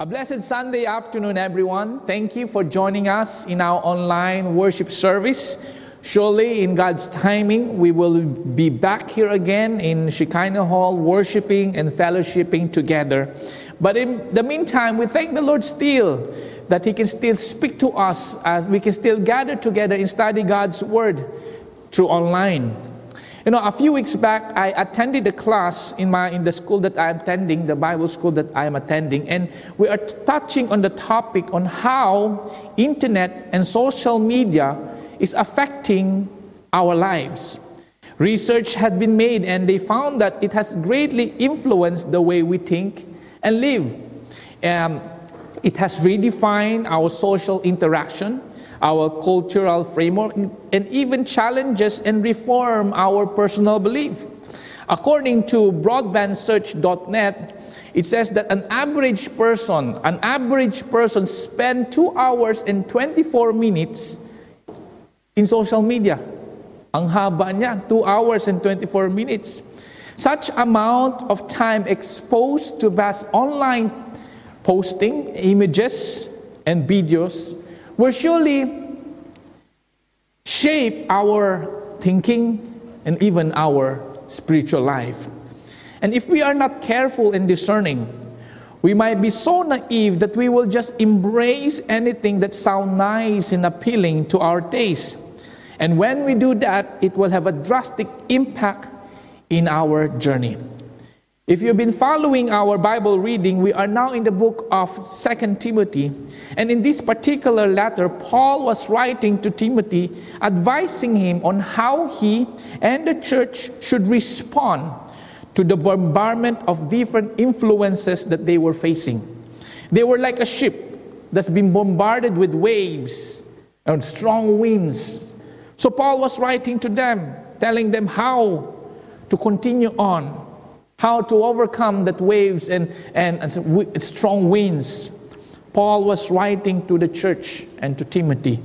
A blessed Sunday afternoon, everyone. Thank you for joining us in our online worship service. Surely, in God's timing, we will be back here again in Shekinah Hall, worshiping and fellowshipping together. But in the meantime, we thank the Lord still that He can still speak to us as we can still gather together and study God's Word through online. You know, a few weeks back, I attended a class in, my, in the school that I'm attending, the Bible school that I'm attending, and we are touching on the topic on how internet and social media is affecting our lives. Research had been made, and they found that it has greatly influenced the way we think and live. Um, it has redefined our social interaction our cultural framework, and even challenges and reform our personal belief. According to broadbandsearch.net, it says that an average person, an average person spend 2 hours and 24 minutes in social media. Ang haba niya, 2 hours and 24 minutes. Such amount of time exposed to vast online posting, images, and videos will surely shape our thinking and even our spiritual life. And if we are not careful and discerning, we might be so naive that we will just embrace anything that sounds nice and appealing to our taste. And when we do that, it will have a drastic impact in our journey. If you've been following our Bible reading, we are now in the book of Second Timothy. And in this particular letter, Paul was writing to Timothy, advising him on how he and the church should respond to the bombardment of different influences that they were facing. They were like a ship that's been bombarded with waves and strong winds. So Paul was writing to them, telling them how to continue on how to overcome that waves and, and, and strong winds. Paul was writing to the church and to Timothy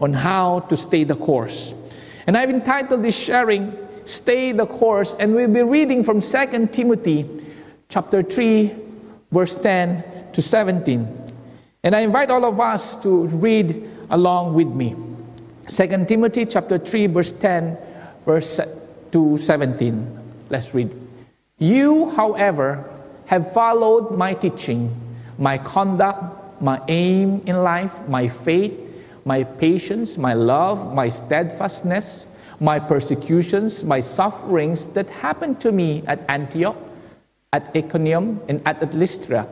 on how to stay the course. And I've entitled this sharing, Stay the Course, and we'll be reading from 2 Timothy chapter 3, verse 10 to 17. And I invite all of us to read along with me. 2 Timothy chapter 3, verse 10, verse to 17. Let's read. You, however, have followed my teaching, my conduct, my aim in life, my faith, my patience, my love, my steadfastness, my persecutions, my sufferings that happened to me at Antioch, at Iconium, and at Lystra,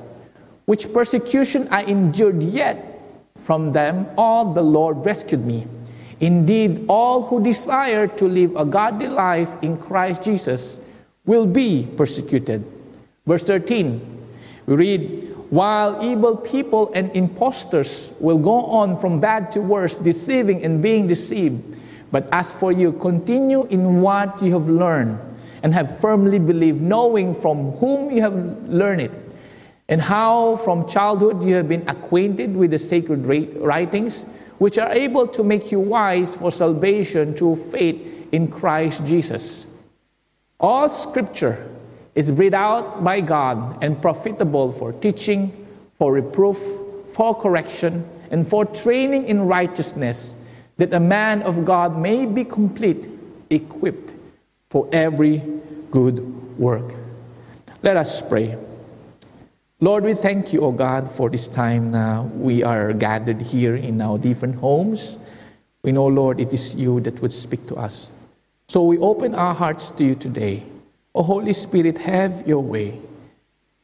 which persecution I endured, yet from them all the Lord rescued me. Indeed, all who desire to live a godly life in Christ Jesus will be persecuted. Verse 13, we read, While evil people and impostors will go on from bad to worse, deceiving and being deceived. But as for you, continue in what you have learned and have firmly believed, knowing from whom you have learned it, and how from childhood you have been acquainted with the sacred writings, which are able to make you wise for salvation through faith in Christ Jesus. All scripture is breathed out by God and profitable for teaching, for reproof, for correction, and for training in righteousness, that a man of God may be complete, equipped for every good work. Let us pray. Lord, we thank you, O God, for this time now. We are gathered here in our different homes. We know, Lord, it is you that would speak to us. So we open our hearts to you today. O Holy Spirit, have your way.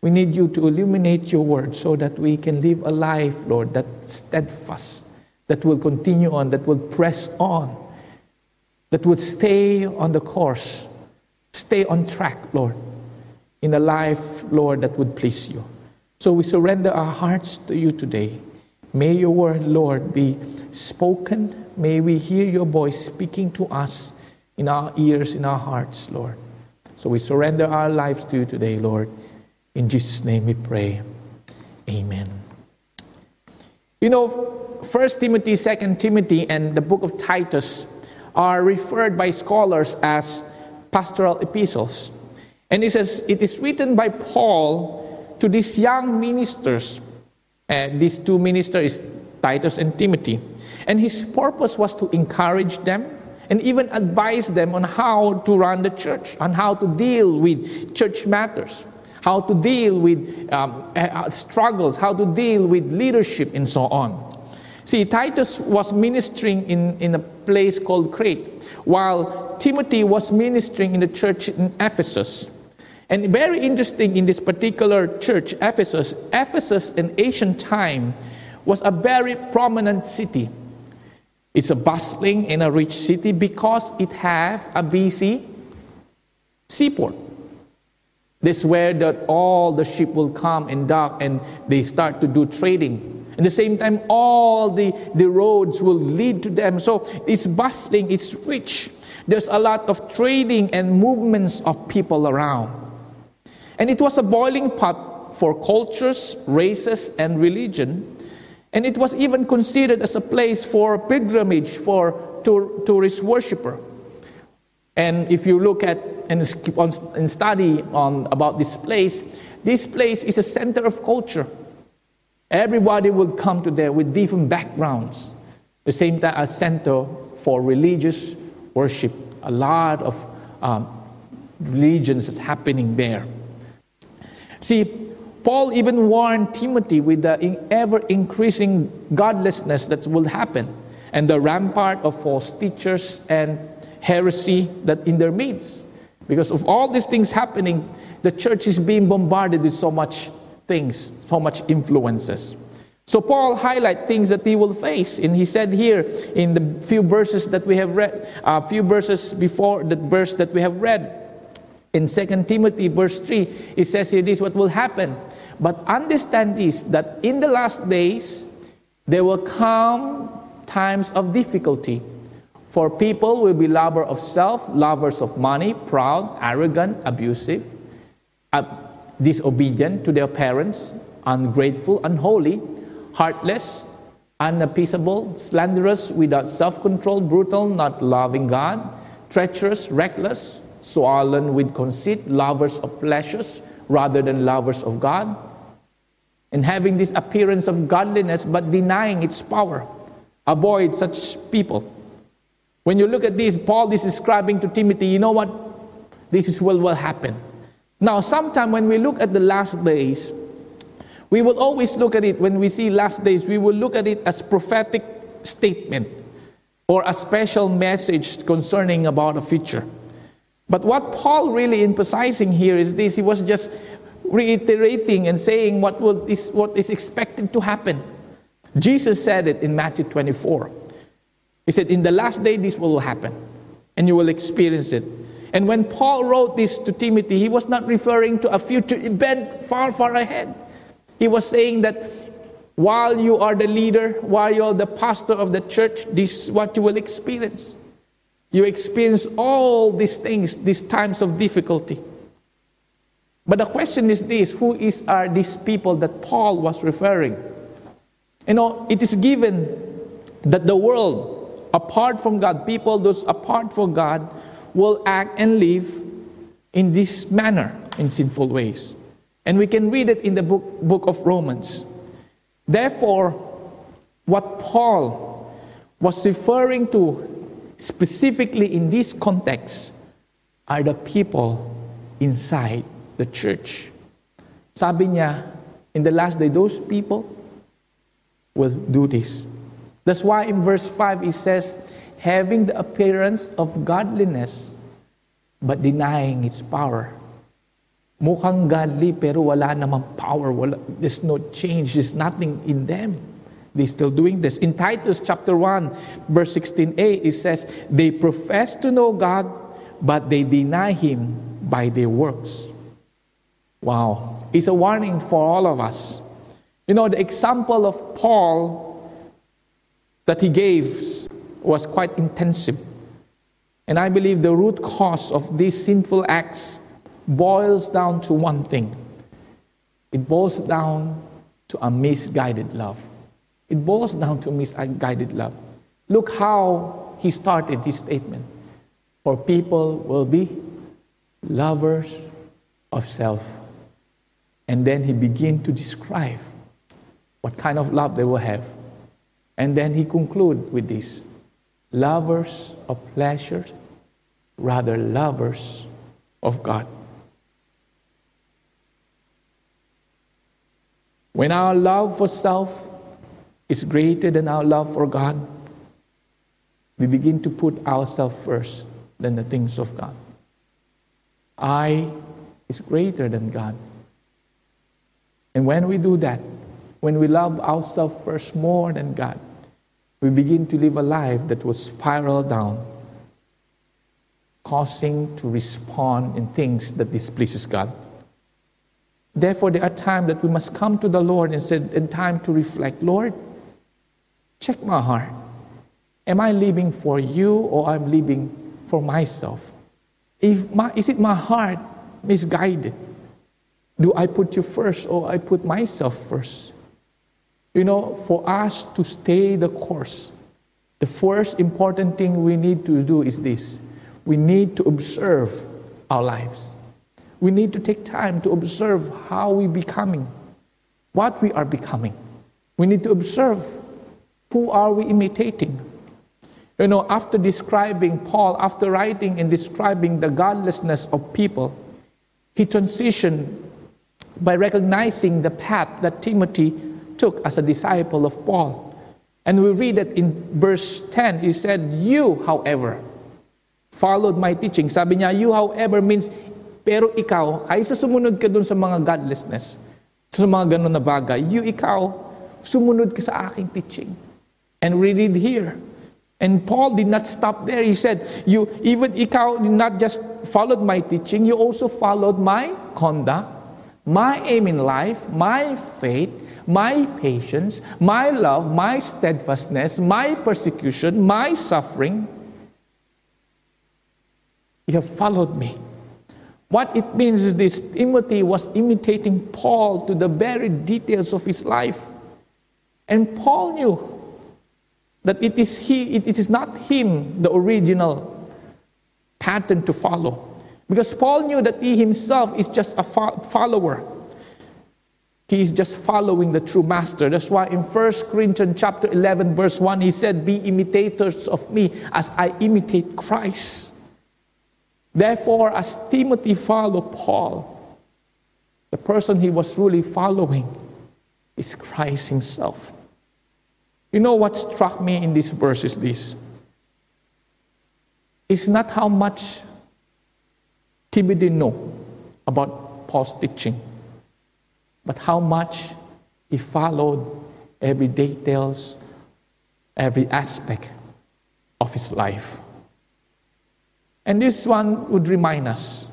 We need you to illuminate your word so that we can live a life, Lord, that steadfast, that will continue on, that will press on, that will stay on the course, stay on track, Lord, in a life, Lord, that would please you. So we surrender our hearts to you today. May your word, Lord, be spoken. May we hear your voice speaking to us in our ears, in our hearts, Lord. So we surrender our lives to you today, Lord. In Jesus' name we pray. Amen. You know, 1 Timothy, 2 Timothy, and the book of Titus are referred by scholars as pastoral epistles. And it says it is written by Paul to these young ministers Uh, these two ministers, Titus and Timothy. And his purpose was to encourage them and even advise them on how to run the church, on how to deal with church matters, how to deal with um, uh, struggles, how to deal with leadership, and so on. See, Titus was ministering in, in a place called Crete, while Timothy was ministering in the church in Ephesus. And very interesting in this particular church, Ephesus, Ephesus in ancient time was a very prominent city. It's a bustling and a rich city because it has a busy seaport. This is where the, all the ship will come and dock and they start to do trading. At the same time, all the, the roads will lead to them. So it's bustling, it's rich. There's a lot of trading and movements of people around. And it was a boiling pot for cultures, races, and religion. And it was even considered as a place for pilgrimage for tourist worshiper. And if you look at and, and study on about this place, this place is a center of culture. Everybody would come to there with different backgrounds. The same time, a center for religious worship. A lot of um, religions is happening there. See, Paul even warned Timothy with the ever increasing godlessness that will happen and the rampart of false teachers and heresy that in their midst. Because of all these things happening, the church is being bombarded with so much things, so much influences. So Paul highlight things that he will face, and he said here in the few verses that we have read, a uh, few verses before the verse that we have read, in 2 Timothy verse 3, it says here this what will happen. But understand this that in the last days there will come times of difficulty. For people will be lovers of self, lovers of money, proud, arrogant, abusive, uh, disobedient to their parents, ungrateful, unholy, heartless, unappeasable, slanderous, without self control, brutal, not loving God, treacherous, reckless swollen with conceit, lovers of pleasures rather than lovers of God, and having this appearance of godliness but denying its power. Avoid such people. When you look at this, Paul is describing to Timothy, you know what? This is what will happen. Now, sometime when we look at the last days, we will always look at it, when we see last days, we will look at it as prophetic statement or a special message concerning about a future. But what Paul really emphasizing here is this he was just reiterating and saying what, will, is, what is expected to happen. Jesus said it in Matthew 24. He said, In the last day, this will happen, and you will experience it. And when Paul wrote this to Timothy, he was not referring to a future event far, far ahead. He was saying that while you are the leader, while you're the pastor of the church, this is what you will experience. You experience all these things, these times of difficulty. But the question is this who is, are these people that Paul was referring? You know, it is given that the world, apart from God, people those apart from God, will act and live in this manner, in sinful ways. And we can read it in the book, book of Romans. Therefore, what Paul was referring to specifically in this context, are the people inside the church. Sabi niya, in the last day, those people will do this. That's why in verse 5 it says, having the appearance of godliness, but denying its power. Mukhang godly pero wala namang power. Wala, there's no change. There's nothing in them. They're still doing this. In Titus chapter 1, verse 16a, it says, They profess to know God, but they deny Him by their works. Wow. It's a warning for all of us. You know, the example of Paul that he gave was quite intensive. And I believe the root cause of these sinful acts boils down to one thing it boils down to a misguided love. It boils down to misguided love. Look how he started his statement. For people will be lovers of self. And then he began to describe what kind of love they will have. And then he conclude with this lovers of pleasures, rather lovers of God. When our love for self is greater than our love for God, we begin to put ourselves first than the things of God. I is greater than God. And when we do that, when we love ourselves first more than God, we begin to live a life that will spiral down, causing to respond in things that displeases God. Therefore, there are times that we must come to the Lord and say, in time to reflect, Lord, check my heart. Am I living for you or I'm living for myself? If my, is it my heart misguided? Do I put you first or I put myself first? You know, for us to stay the course, the first important thing we need to do is this we need to observe our lives. We need to take time to observe how we becoming, what we are becoming. We need to observe who are we imitating. You know, after describing Paul, after writing and describing the godlessness of people, he transitioned by recognizing the path that Timothy took as a disciple of Paul. And we read it in verse 10. He said, You, however, followed my teaching. Sabi niya, you, however, means pero ikaw, kaysa sumunod ka dun sa mga godlessness, sa mga ganun na bagay, you, ikaw, sumunod ka sa aking teaching. And read here. And Paul did not stop there. He said, You even ikaw not just followed my teaching, you also followed my conduct, my aim in life, my faith, my patience, my love, my steadfastness, my persecution, my suffering. You have followed me. What it means is this Timothy was imitating Paul to the very details of his life. And Paul knew that it is he, it is not him, the original pattern to follow. Because Paul knew that he himself is just a follower. He is just following the true master. That's why in 1 Corinthians chapter 11 verse 1 he said, "Be imitators of me as I imitate Christ." Therefore, as Timothy followed Paul, the person he was really following is Christ himself. You know what struck me in this verse is this. It's not how much Timothy know about Paul's teaching, but how much he followed every details, every aspect of his life. And this one would remind us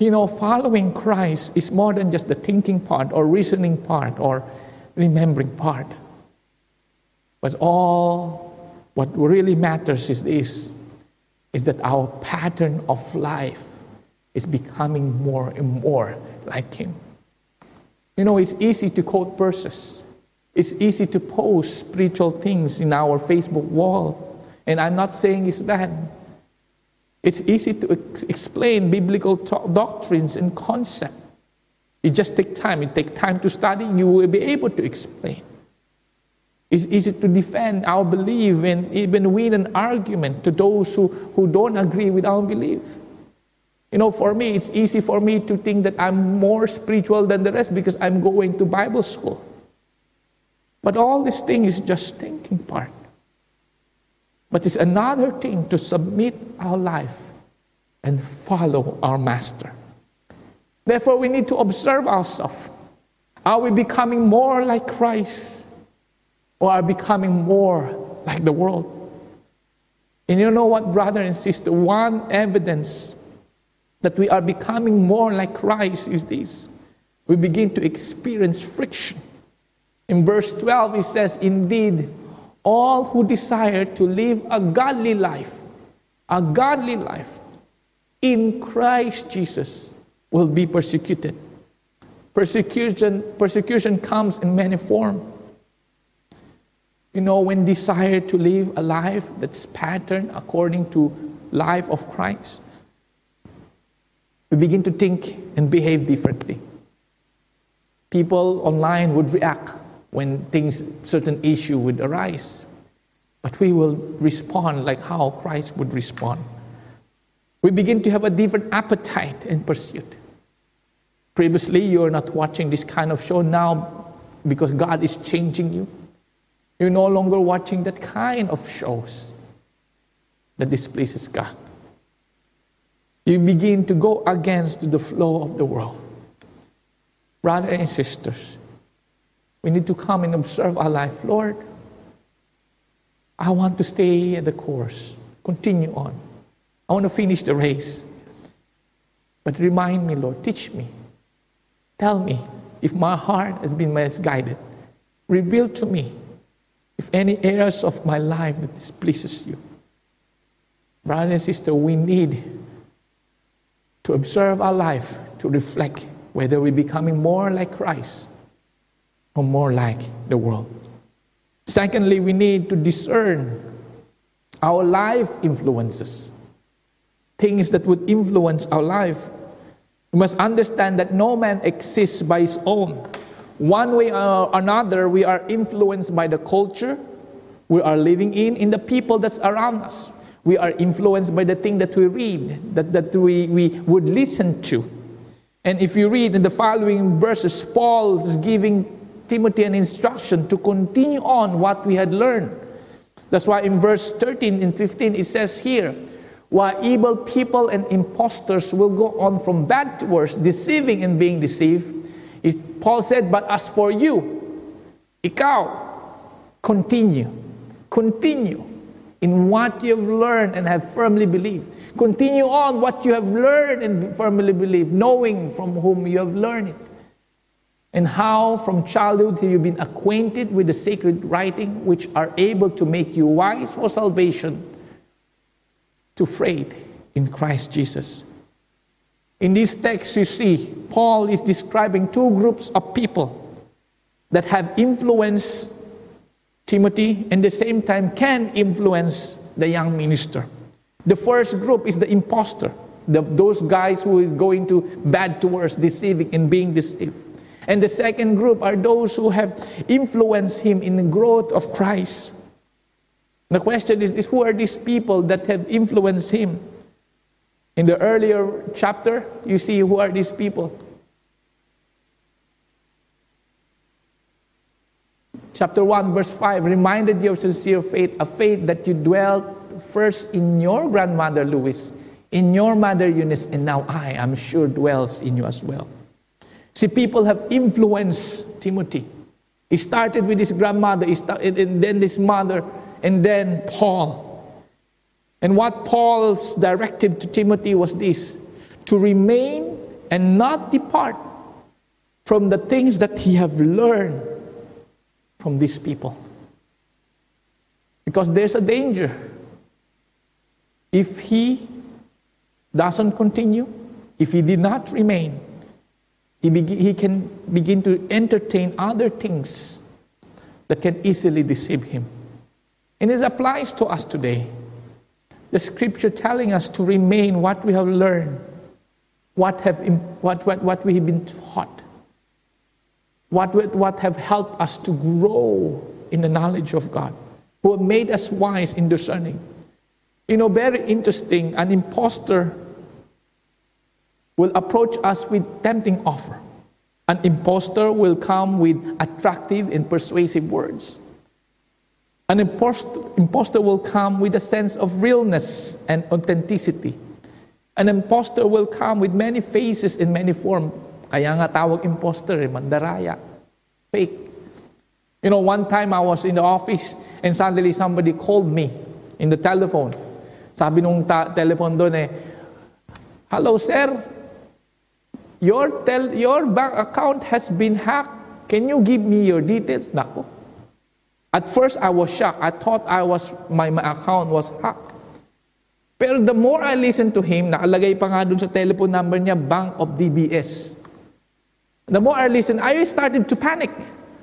you know, following Christ is more than just the thinking part or reasoning part or remembering part. But all what really matters is this is that our pattern of life is becoming more and more like Him. You know, it's easy to quote verses, it's easy to post spiritual things in our Facebook wall. And I'm not saying it's bad. It's easy to ex- explain biblical doctrines and concepts. You just take time. You take time to study, you will be able to explain. It's easy to defend our belief and even win an argument to those who, who don't agree with our belief. You know, for me, it's easy for me to think that I'm more spiritual than the rest because I'm going to Bible school. But all this thing is just thinking part. But it's another thing to submit our life and follow our master. Therefore, we need to observe ourselves. Are we becoming more like Christ or are becoming more like the world? And you know what, brother and sister? One evidence that we are becoming more like Christ is this we begin to experience friction. In verse 12, it says, Indeed, all who desire to live a godly life, a godly life in Christ Jesus will be persecuted. Persecution, persecution comes in many forms. You know, when desire to live a life that's patterned according to life of Christ, we begin to think and behave differently. People online would react when things, certain issue would arise. But we will respond like how Christ would respond. We begin to have a different appetite and pursuit. Previously, you are not watching this kind of show. Now, because God is changing you, you're no longer watching that kind of shows that displeases God. You begin to go against the flow of the world. Brothers and sisters, we need to come and observe our life. Lord, I want to stay at the course, continue on. I want to finish the race. But remind me, Lord, teach me. Tell me if my heart has been misguided. Reveal to me if any areas of my life that displeases you. Brother and sister, we need to observe our life to reflect whether we're becoming more like Christ or more like the world. Secondly, we need to discern our life influences, things that would influence our life. We must understand that no man exists by his own. One way or another, we are influenced by the culture we are living in, in the people that's around us. We are influenced by the thing that we read, that, that we, we would listen to. And if you read in the following verses, Paul is giving Timothy an instruction to continue on what we had learned. That's why in verse 13 and 15 it says here, while evil people and impostors will go on from bad to worse, deceiving and being deceived, Paul said, But as for you, ikaw, continue, continue in what you have learned and have firmly believed. Continue on what you have learned and firmly believed, knowing from whom you have learned it and how from childhood have you been acquainted with the sacred writing which are able to make you wise for salvation to faith in Christ Jesus. In this text, you see, Paul is describing two groups of people that have influenced Timothy and at the same time can influence the young minister. The first group is the impostor, the, those guys who is going to bad towards deceiving and being deceived. And the second group are those who have influenced him in the growth of Christ. The question is this who are these people that have influenced him? In the earlier chapter, you see who are these people. Chapter 1, verse 5 reminded you of sincere faith, a faith that you dwelt first in your grandmother Lois, in your mother Eunice, and now I am sure dwells in you as well. See, people have influenced Timothy. He started with his grandmother, and then his mother, and then Paul. And what Paul's directive to Timothy was this to remain and not depart from the things that he have learned from these people. Because there's a danger. If he doesn't continue, if he did not remain, he, be- he can begin to entertain other things that can easily deceive him. And it applies to us today. The scripture telling us to remain what we have learned, what, have, what, what, what we have been taught, what, what have helped us to grow in the knowledge of God, who have made us wise in discerning. You know, very interesting, an impostor will approach us with tempting offer. An impostor will come with attractive and persuasive words. An impostor will come with a sense of realness and authenticity. An impostor will come with many faces and many forms. Kaya nga tawag impostor eh, mandaraya, fake. You know, one time I was in the office and suddenly somebody called me in the telephone. Sabi nung ta- telephone doon eh, Hello sir, your, tel- your bank account has been hacked. Can you give me your details? Nako. At first, I was shocked. I thought I was, my, my account was hacked. Pero the more I listened to him, nakalagay pa nga dun sa telephone number niya, Bank of DBS. The more I listened, I started to panic.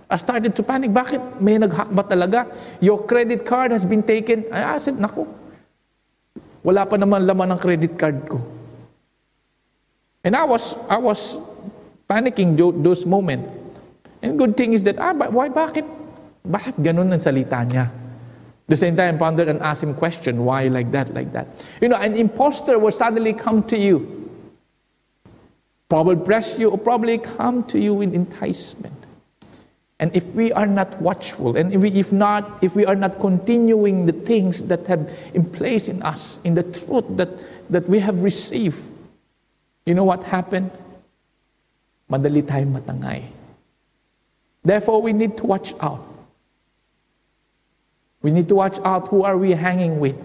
I started to panic. Bakit? May nag-hack ba talaga? Your credit card has been taken. I said, nako, wala pa naman laman ng credit card ko. And I was, I was panicking those moments. And good thing is that, ah, why, bakit? Bakit ganun ang salita niya? The same time, ponder and ask him question, why like that, like that? You know, an impostor will suddenly come to you, probably press you, or probably come to you in enticement. And if we are not watchful, and if, we, if not, if we are not continuing the things that have in place in us, in the truth that, that we have received, you know what happened? Madali tayong matangay. Therefore, we need to watch out. We need to watch out who are we hanging with.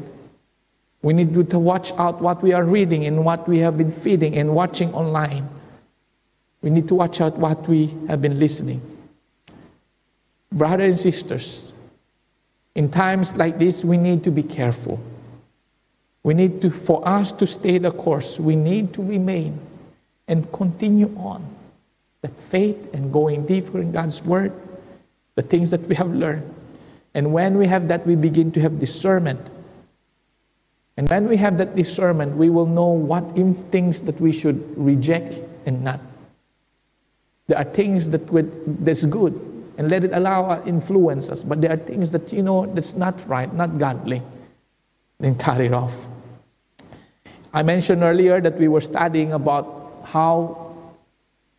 We need to watch out what we are reading and what we have been feeding and watching online. We need to watch out what we have been listening. Brothers and sisters, in times like this, we need to be careful. We need to, for us to stay the course, we need to remain and continue on that faith and going deeper in God's Word, the things that we have learned. And when we have that, we begin to have discernment. And when we have that discernment, we will know what things that we should reject and not. There are things that that's good, and let it allow us influence us. But there are things that you know that's not right, not godly. Then cut it off. I mentioned earlier that we were studying about how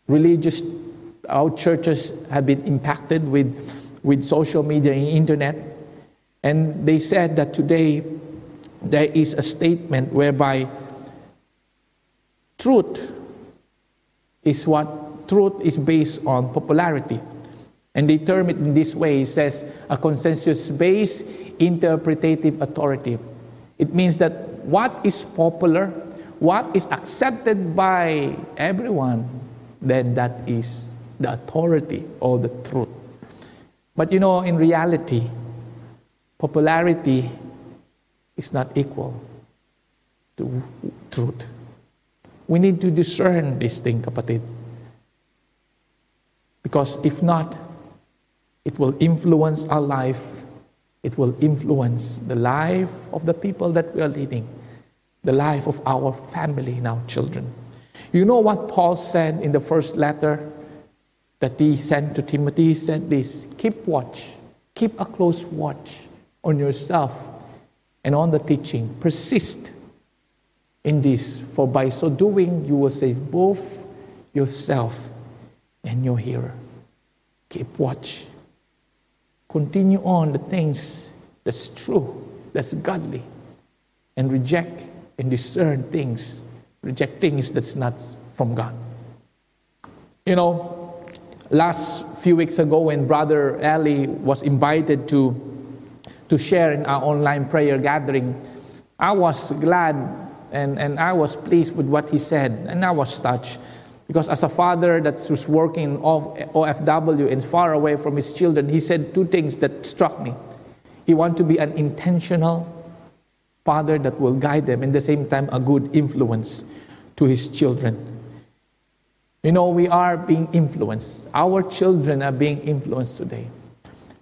religious our churches have been impacted with, with social media and internet. And they said that today there is a statement whereby truth is what truth is based on popularity. And they term it in this way it says a consensus based interpretative authority. It means that what is popular, what is accepted by everyone, then that is the authority or the truth. But you know, in reality, popularity is not equal to truth. We need to discern this thing, kapatid. Because if not, it will influence our life. It will influence the life of the people that we are leading, the life of our family and our children. You know what Paul said in the first letter that he sent to Timothy? He said this keep watch, keep a close watch on yourself and on the teaching. Persist in this, for by so doing, you will save both yourself and your hearer. Keep watch. Continue on the things that's true, that's godly, and reject and discern things reject things that's not from God. You know, last few weeks ago when Brother Ali was invited to, to share in our online prayer gathering, I was glad and, and I was pleased with what he said, and I was touched. Because as a father that was working in OFW and far away from his children, he said two things that struck me. He wanted to be an intentional father that will guide them, and the same time, a good influence to his children. You know, we are being influenced. Our children are being influenced today.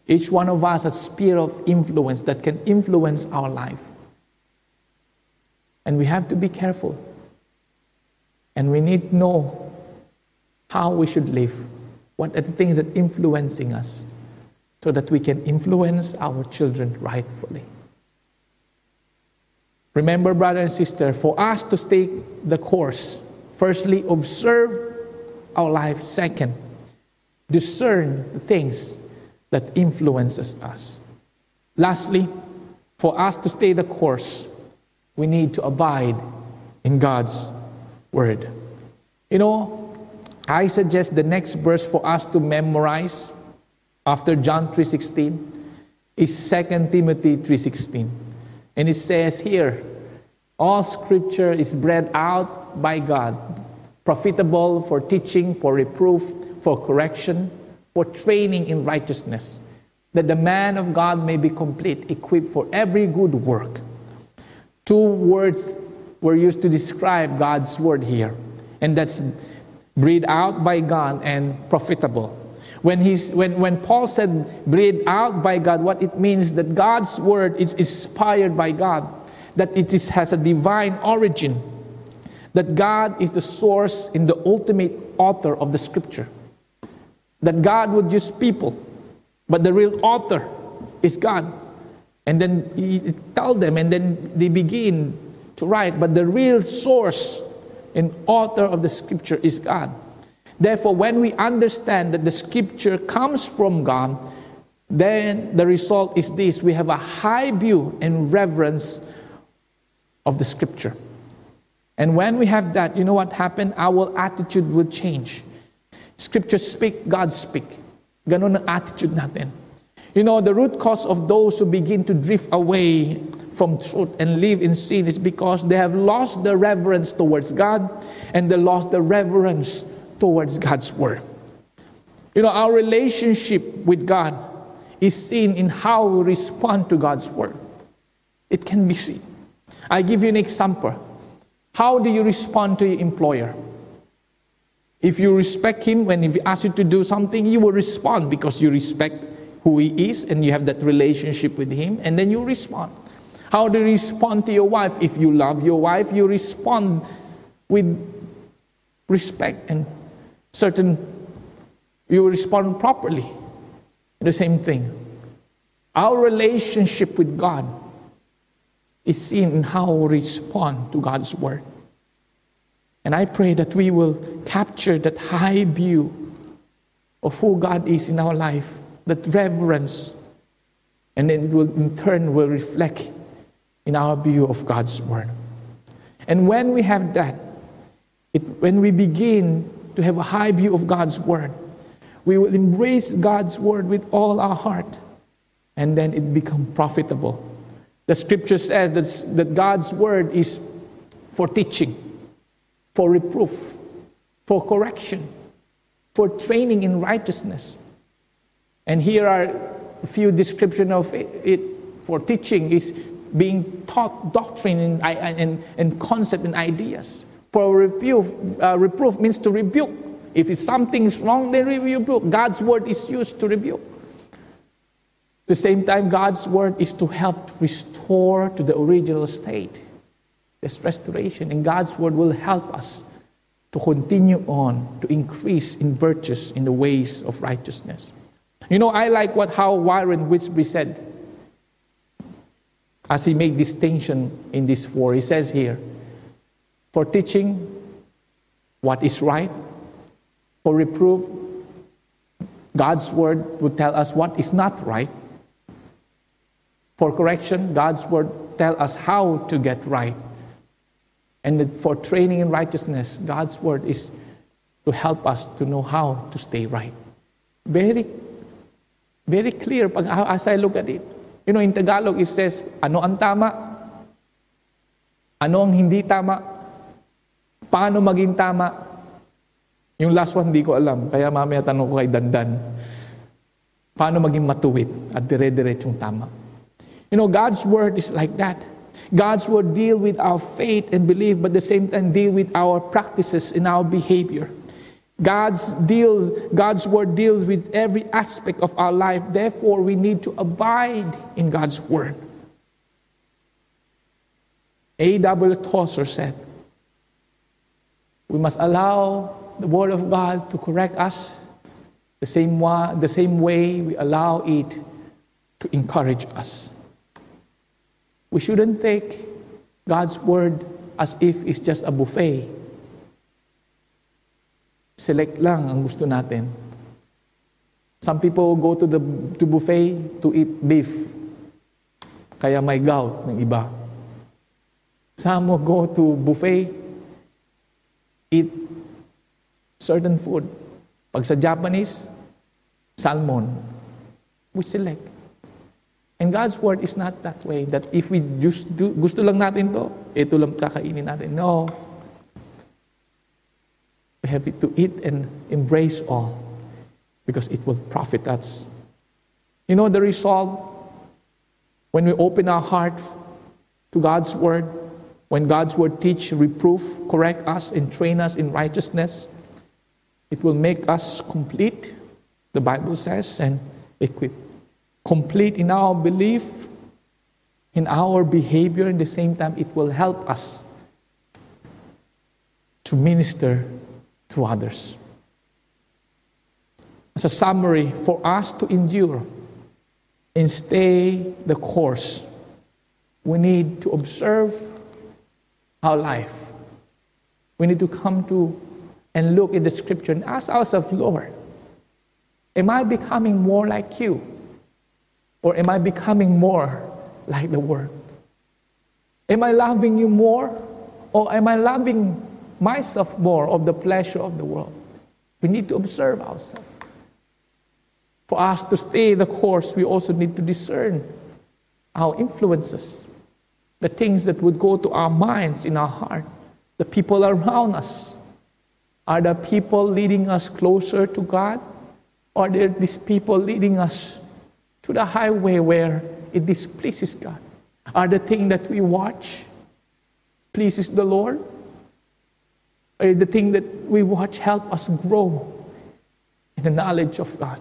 Each one of us has a sphere of influence that can influence our life. And we have to be careful. And we need to know how we should live. What are the things that are influencing us so that we can influence our children rightfully. Remember, brother and sister, for us to stay the course, firstly, observe our life. Second, discern the things that influences us. Lastly, for us to stay the course, we need to abide in God's word. You know, I suggest the next verse for us to memorize after John 3:16 is 2 Timothy 3:16. And it says here, all scripture is bred out by God, profitable for teaching, for reproof, for correction, for training in righteousness, that the man of God may be complete, equipped for every good work. Two words were used to describe God's word here, and that's breathed out by God and profitable. When, he's, when, when Paul said breathed out by God, what it means that God's word is inspired by God, that it is, has a divine origin, that God is the source and the ultimate author of the scripture. that God would use people, but the real author is God. And then he tell them, and then they begin to write, but the real source and author of the scripture is God. Therefore, when we understand that the scripture comes from God, then the result is this we have a high view and reverence of the scripture. And when we have that, you know what happened? Our attitude will change. Scripture speak, God speak. Ganon ang attitude natin. You know, the root cause of those who begin to drift away from truth and live in sin is because they have lost the reverence towards God and they lost the reverence towards God's word. You know, our relationship with God is seen in how we respond to God's word. It can be seen. I give you an example. How do you respond to your employer? If you respect him when he asks you to do something, you will respond because you respect who he is and you have that relationship with him, and then you respond. How do you respond to your wife? If you love your wife, you respond with respect and certain, you respond properly. The same thing. Our relationship with God is seen in how we respond to God's word. And I pray that we will capture that high view of who God is in our life, that reverence, and then it will in turn will reflect in our view of God's word. And when we have that, it, when we begin to have a high view of God's word, we will embrace God's word with all our heart, and then it become profitable. The scripture says that, that God's word is for teaching, for reproof, for correction, for training in righteousness. And here are a few description of it, it for teaching is being taught doctrine and, and, and concept and ideas. For reproof, uh, reproof means to rebuke. If something is wrong, then rebuke. God's word is used to rebuke. The same time, God's word is to help restore to the original state. This restoration. And God's word will help us to continue on, to increase in virtues in the ways of righteousness. You know, I like what how Warren Wiersbe said as he made distinction in this four. He says here, for teaching what is right, for reproof, God's word would tell us what is not right. For correction, God's word tell us how to get right. And for training in righteousness, God's word is to help us to know how to stay right. Very, very clear pag, as I look at it. You know, in Tagalog, it says, ano ang tama? Ano ang hindi tama? Paano maging tama? Yung last one, hindi ko alam. Kaya mamaya tanong ko kay Dandan. Paano maging matuwid at dire-diretsong tama? You know, God's word is like that. God's word deal with our faith and belief, but at the same time deal with our practices and our behavior. God's deals, God's word deals with every aspect of our life. Therefore, we need to abide in God's word. A.W. Tozer said, We must allow the word of God to correct us the same, way, the same way we allow it to encourage us. We shouldn't take God's word as if it's just a buffet select lang ang gusto natin. Some people go to the to buffet to eat beef. Kaya may gout ng iba. Some will go to buffet, eat certain food. Pag sa Japanese, salmon. We select. And God's word is not that way. That if we just do, gusto lang natin to, ito lang kakainin natin. No. We have to eat and embrace all because it will profit us. You know the result when we open our heart to God's word, when God's word teach, reproof, correct us, and train us in righteousness, it will make us complete, the Bible says, and equipped. Complete in our belief, in our behavior, at the same time, it will help us to minister to others. as a summary for us to endure and stay the course, we need to observe our life. We need to come to and look in the scripture and ask ourselves, Lord, am I becoming more like you? Or am I becoming more like the world? Am I loving you more? Or am I loving myself more of the pleasure of the world? We need to observe ourselves. For us to stay the course, we also need to discern our influences, the things that would go to our minds, in our heart, the people around us. Are the people leading us closer to God? Or are these people leading us to the highway where it displeases God? Are the things that we watch pleases the Lord? Or the thing that we watch help us grow in the knowledge of God?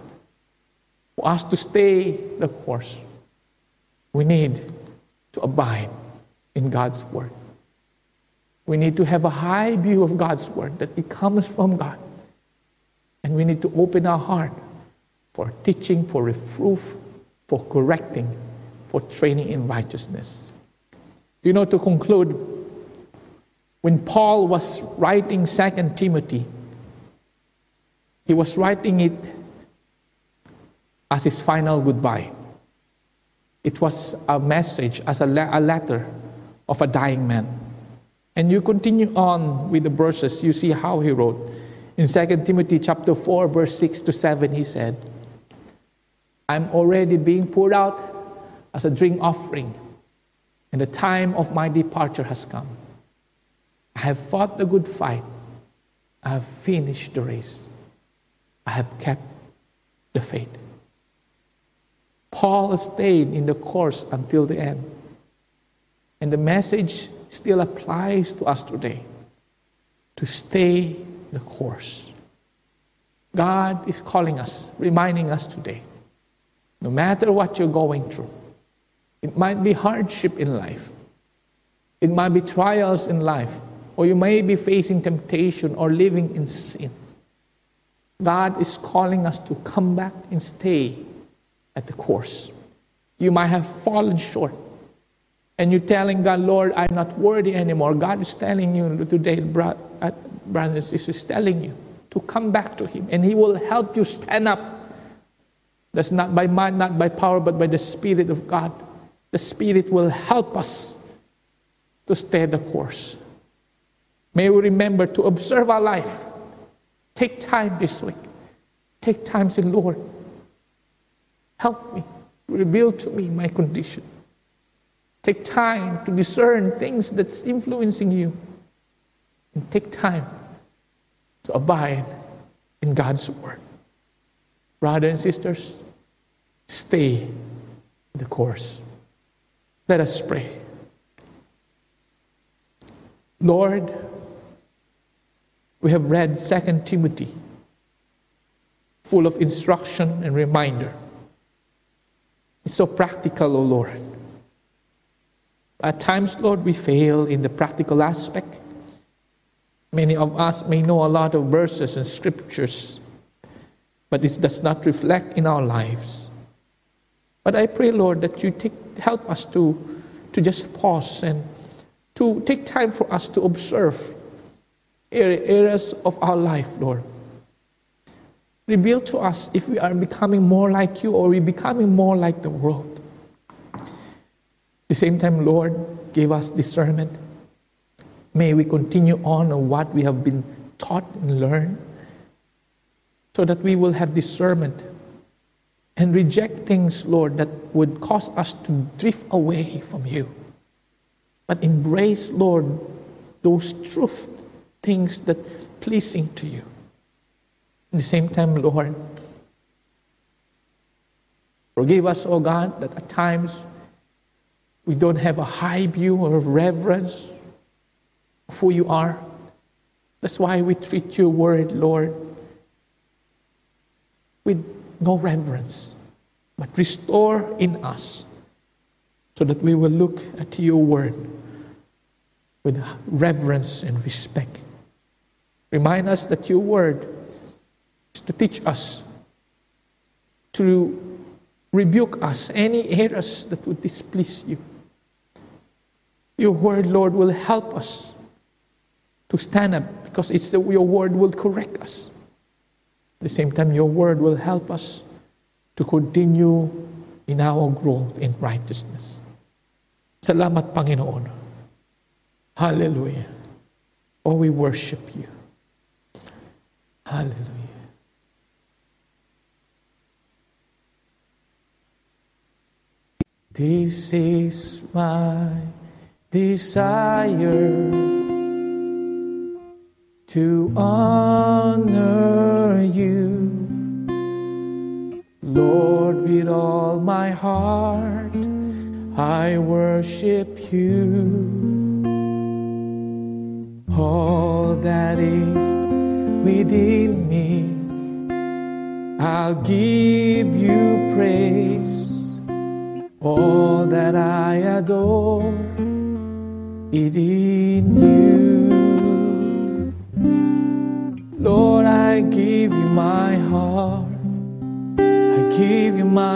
For us to stay the course, we need to abide in God's Word. We need to have a high view of God's Word that it comes from God. And we need to open our heart for teaching, for reproof, for correcting, for training in righteousness. You know, to conclude, when Paul was writing Second Timothy, he was writing it as his final goodbye. It was a message, as a, a letter of a dying man. And you continue on with the verses, you see how he wrote. In 2 Timothy chapter 4, verse 6 to 7, he said, I'm already being poured out as a drink offering, and the time of my departure has come. I have fought the good fight. I have finished the race. I have kept the faith. Paul stayed in the course until the end. And the message still applies to us today to stay the course. God is calling us, reminding us today no matter what you're going through, it might be hardship in life, it might be trials in life, or you may be facing temptation or living in sin. God is calling us to come back and stay at the course. You might have fallen short. And you're telling God, Lord, I'm not worthy anymore. God is telling you today, uh, brothers and sisters, telling you to come back to Him. And He will help you stand up. That's not by mind, not by power, but by the Spirit of God. The Spirit will help us to stay the course. May we remember to observe our life. Take time this week. Take time, say, Lord, Help me. Reveal to me my condition. Take time to discern things that's influencing you. And take time to abide in God's Word. Brothers and sisters, stay in the course. Let us pray. Lord, we have read 2 Timothy, full of instruction and reminder. It's so practical, O oh Lord. At times, Lord, we fail in the practical aspect. Many of us may know a lot of verses and scriptures, but this does not reflect in our lives. But I pray, Lord, that you take, help us to, to just pause and to take time for us to observe areas of our life, Lord. Reveal to us if we are becoming more like you or we're becoming more like the world. At the same time, Lord, give us discernment. May we continue on on what we have been taught and learned so that we will have discernment and reject things, Lord, that would cause us to drift away from you. But embrace, Lord, those truth things that pleasing to you. At the same time, Lord, forgive us, O oh God, that at times we don't have a high view or reverence of who you are. That's why we treat your word, Lord, with no reverence, but restore in us so that we will look at your word with reverence and respect. Remind us that your word is to teach us to rebuke us, any errors that would displease you. Your word, Lord, will help us to stand up because it's the, your word will correct us. At the same time, your word will help us to continue in our growth in righteousness. Salamat, Panginoon. Hallelujah. Oh, we worship you. Hallelujah. This is my desire to honor you, Lord, with all my heart. I worship you. All that is within me, I'll give you praise all that I adore it in you.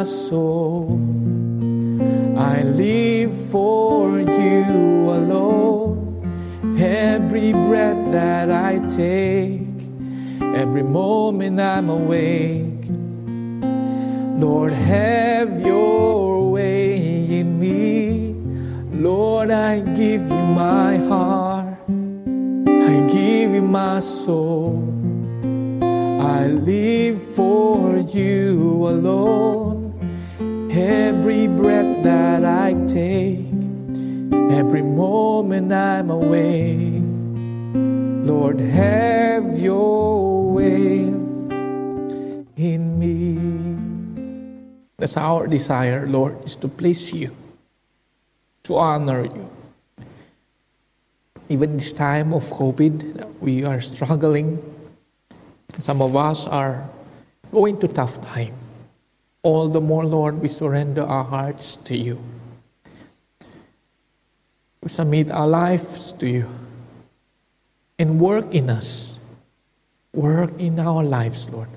Soul. I live for you alone. Every breath that I take, every moment I'm awake. Lord, have your way in me. Lord, I give you my heart, I give you my soul. I live for you alone. Every breath that I take, every moment I'm awake. Lord, have your way in me. That's our desire, Lord, is to please you to honor you. Even this time of COVID, we are struggling. Some of us are going to tough time. All the more, Lord, we surrender our hearts to you. We submit our lives to you and work in us. Work in our lives, Lord.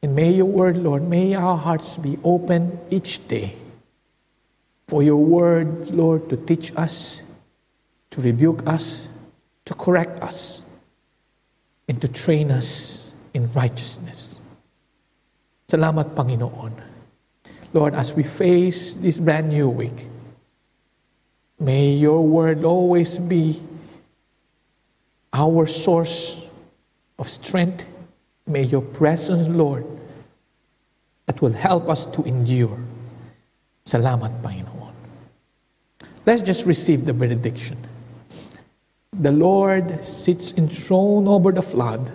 And may your word, Lord, may our hearts be open each day for your word, Lord, to teach us, to rebuke us, to correct us, and to train us in righteousness. Salamat, Panginoon. Lord, as we face this brand new week, may your word always be our source of strength. May your presence, Lord, that will help us to endure. Salamat, Panginoon. Let's just receive the benediction. The Lord sits enthroned over the flood.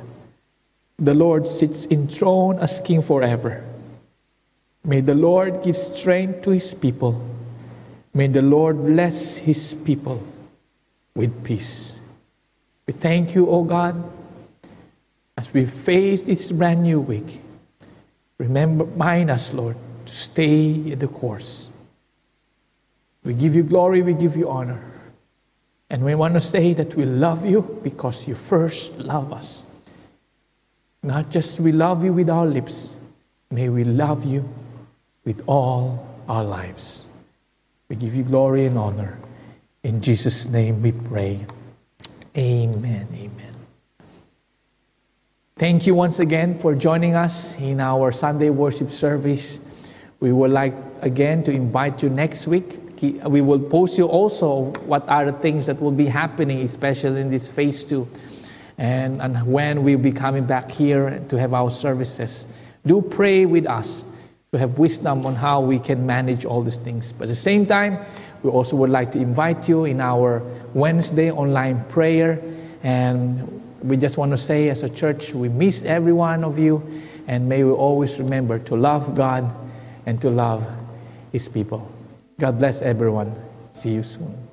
The Lord sits enthroned as King forever. May the Lord give strength to his people. May the Lord bless his people with peace. We thank you, O God, as we face this brand new week. Remember, mind us, Lord, to stay in the course. We give you glory, we give you honor. And we want to say that we love you because you first love us. Not just we love you with our lips, may we love you with all our lives. We give you glory and honor. In Jesus' name we pray. Amen. Amen. Thank you once again for joining us in our Sunday worship service. We would like again to invite you next week we will post you also what are the things that will be happening, especially in this phase two, and, and when we'll be coming back here to have our services. Do pray with us to have wisdom on how we can manage all these things. But at the same time, we also would like to invite you in our Wednesday online prayer. And we just want to say, as a church, we miss every one of you. And may we always remember to love God and to love His people. God bless everyone. See you soon.